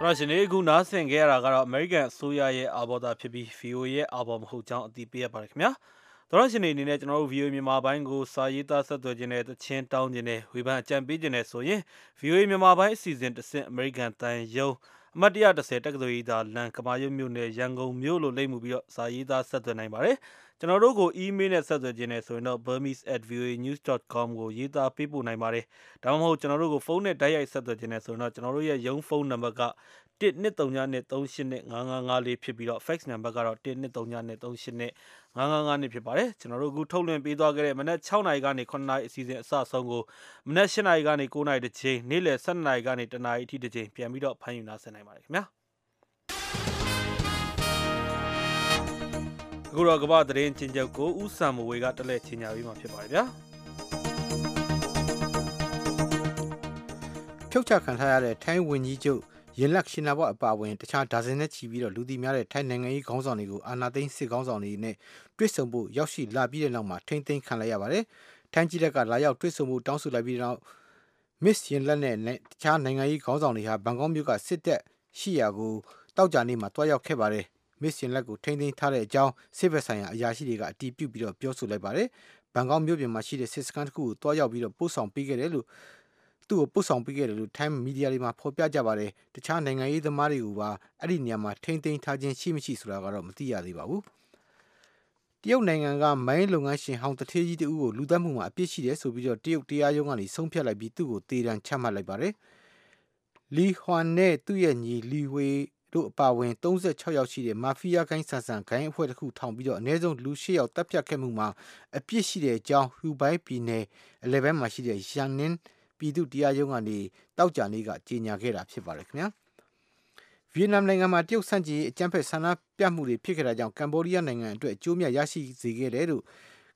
တော့ရှင်လေးအခုနားဆင်ခဲ့ရတာကတော့ American အစိုးရရဲ့အာဘော်သာဖြစ်ပြီး VOA ရဲ့အာဘော်မဟုတ်ကြောင်းအသိပေးရပါတယ်ခင်ဗျာ။သောရရှင်တွေအနေနဲ့ကျွန်တော်တို့ VOA မြန်မာပိုင်းကိုစာရေးသားဆက်သွယ်ခြင်းနဲ့တခြင်းတောင်းခြင်းနဲ့ဝေဖန်အကြံပေးခြင်းနဲ့ဆိုရင် VOA မြန်မာပိုင်းအစီအစဉ်တစ်ဆင့် American တန်ယုံအမှတ်130တက္ကသိုလ်ရေးသားလန်ကမာရွတ်မြို့နယ်ရန်ကုန်မြို့လို့လိမ့်မှုပြီးတော့စာရေးသားဆက်သွယ်နိုင်ပါတယ်။ ကျွန်တော်တို့ကို email နဲ့ဆက်သွယ်ခြင်းနဲ့ဆိုရင်တော့ burmese@voanews.com ကိုရေးသားပေးပို့နိုင်ပါတယ်။ဒါမှမဟုတ်ကျွန်တော်တို့ကိုဖုန်းနဲ့တိုက်ရိုက်ဆက်သွယ်ခြင်းနဲ့ဆိုရင်တော့ကျွန်တော်တို့ရဲ့ရုံးဖုန်းနံပါတ်က123938555ဖြစ်ပြီးတော့ fax နံပါတ်ကတော့123938555ဖြစ်ပါတယ်ကျွန်တော်တို့အခုထုတ်လွှင့်ပေးသွားခဲ့တဲ့မနက်6နာရီကနေ9နာရီအစီအစဉ်အစအဆုံးကိုမနက်8နာရီကနေ9နာရီတစ်ချိန်နေ့လယ်12နာရီကနေ1နာရီအထိတစ်ချိန်ပြန်ပြီးတော့ဖမ်းယူနားဆင်နိုင်ပါတယ်ခင်ဗျာ အခုတော့ကမ္ဘာသတင်းချင်းချုပ်ကိုဥဆံမဝေကတက်လက်ချင်းညာပြီးမှဖြစ်ပါတယ်ဗျာဖြုတ်ချခံထားရတဲ့ထိုင်းဝန်ကြီးချုပ်ရင်လက်ရှင်နာဘော့အပါအဝင်တခြားဒါဇင်နဲ့ချီပြီးတော့လူသိများတဲ့ထိုင်းနိုင်ငံရေးခေါင်းဆောင်တွေကိုအာဏာသိမ်းစစ်ခေါင်းဆောင်တွေနဲ့တွေ့ဆုံဖို့ရောက်ရှိလာပြီးတဲ့နောက်မှာထိမ့်သိမ်းခံလိုက်ရပါတယ်။ထိုင်းကြီးလက်ကလာရောက်တွေ့ဆုံမှုတောင်းဆိုလိုက်ပြီးတဲ့နောက် Miss ရင်လက်နဲ့တခြားနိုင်ငံရေးခေါင်းဆောင်တွေဟာဘန်ကောက်မြို့ကစစ်တပ်ရှိရာကိုတောက်ကြနေမှာတွားရောက်ခဲ့ပါတယ်။ Miss ရင်လက်ကိုထိမ့်သိမ်းထားတဲ့အကြောင်းစစ်ဘက်ဆိုင်ရာအရာရှိတွေကအတည်ပြုပြီးတော့ပြောဆိုလိုက်ပါတယ်။ဘန်ကောက်မြို့ပြင်မှာရှိတဲ့စစ်စခန်းတစ်ခုကိုတွားရောက်ပြီးတော့ပို့ဆောင်ပေးခဲ့တယ်လို့သူ့ကိုပို့ဆောင်ပေးခဲ့တယ်လို့ Time Media တွေမှာဖော်ပြကြပါတယ်။တခြားနိုင်ငံရေးသမားတွေကိုပါအဲ့ဒီနေရာမှာထိမ့်သိမ်းထားခြင်းရှိမရှိဆိုတာကတော့မသိရသေးပါဘူး။တရုတ်နိုင်ငံကမိုင်းလုပ်ငန်းရှင်ဟောင်းတထေးကြီးတဦးကိုလူသတ်မှုမှာအပြစ်ရှိတယ်ဆိုပြီးတော့တရုတ်တရားရုံးကနေဆုံးဖြတ်လိုက်ပြီးသူ့ကိုတေတံချမှတ်လိုက်ပါတယ်။လီဟွမ်နဲ့သူ့ရဲ့ညီလီဝေ တို့အပါအဝင်36ယောက်ရှိတဲ့မာဖီးယားဂိုင်းဆန်ဆန်ဂိုင်းအဖွဲ့တစ်ခုထောင်ပြီးတော့အနည်းဆုံးလူ8ယောက်တပ်ဖြတ်ခဲ့မှုမှာအပြစ်ရှိတဲ့အကြောင်းဟူဘိုင်းပြည်နယ်11မှာရှိတဲ့ရန်နင်းပြည်သူတရားရုံးကနေတောက်ကြနေ့ကကြေညာခဲ့တာဖြစ်ပါတယ်ခင်ဗျာဗီယက်နမ်နိုင်ငံမှာတရုတ်ဆန့်ကျင်ရေးအကြမ်းဖက်ဆန္ဒပြမှုတွေဖြစ်ခဲ့တာကြောင့်ကမ္ဘောဒီးယားနိုင်ငံအတွက်အကျိုးမြတ်ရရှိစေခဲ့တယ်လို့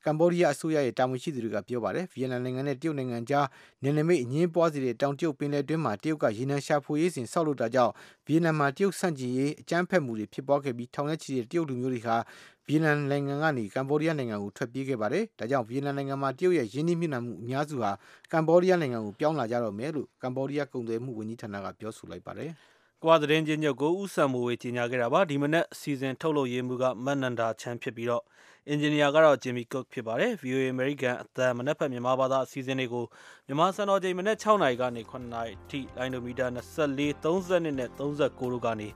ကမ္ဘောဒီးယားအစိုးရရဲ့တာဝန်ရှိသူတွေကပြောပါတယ်ဗီယက်နမ်နိုင်ငံနဲ့တရုတ်နိုင်ငံကြားနယ်နိမိတ်အငင်းပွားစေတဲ့တောင်တရုတ်ပင်လယ်တွင်းမှာတရုတ်ကရေနံရှာဖွေရေးစဉ်ဆောက်လုပ်တာကြောင့်ဗီယက်နမ်မှာတရုတ်ဆန့်ကျင်ရေးအကြမ်းဖက်မှုတွေဖြစ်ပွားခဲ့ပြီးထောင်နဲ့ချီတဲ့တရုတ်လူမျိုးတွေဟာဗီယက်နမ်နိုင်ငံကနေကမ္ဘောဒီးယားနိုင်ငံကိုထွက်ပြေးခဲ့ပါတယ်။ဒါကြောင့်ဗီယက်နမ်နိုင်ငံမှာတရုတ်ရဲ့ရင်းနှီးမြှုပ်နှံမှုအများစုဟာကမ္ဘောဒီးယားနိုင်ငံကိုပြောင်းလာကြတော့မယ်လို့ကမ္ဘောဒီးယားကုန်သွယ်မှုဝန်ကြီးဌာနကပြောဆိုလိုက်ပါတယ်။ ကွာသတင်းချင်းချုပ်ကိုဥဆံမိုဝေကြီးညာခဲ့တာပါဒီမနေ့အစီအစဉ်ထုတ်လုပ်ရေးမှုကမတ်နန္ဒာချမ်းဖြစ်ပြီးတော့အင်ဂျင်နီယာကတော့ Jimmy Cook ဖြစ်ပါတယ် VOA American အသံမနက်ဖက်မြန်မာဘာသာအစီအစဉ်တွေကိုမြန်မာစံတော်ချိန်မနေ့6နာရီကနေ9နာရီအထိလိုင်းဒိုမီတာ24 30နဲ့39တို့ကနေ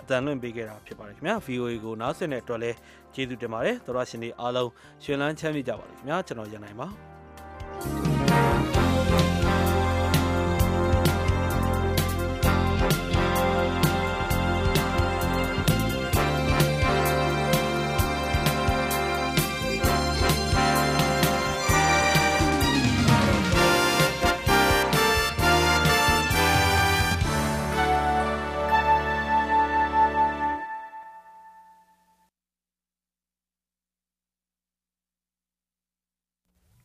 အတန်လွင့်ပေးခဲ့တာဖြစ်ပါတယ်ခင်ဗျာ VOA ကိုနားဆင်တဲ့အတွက်လည်းကျေးဇူးတင်ပါတယ်သောရရှင်တွေအားလုံးရှင်လန်းချမ်းမြေ့ကြပါလိမ့်ခင်ဗျာကျွန်တော်ရန်နိုင်ပါ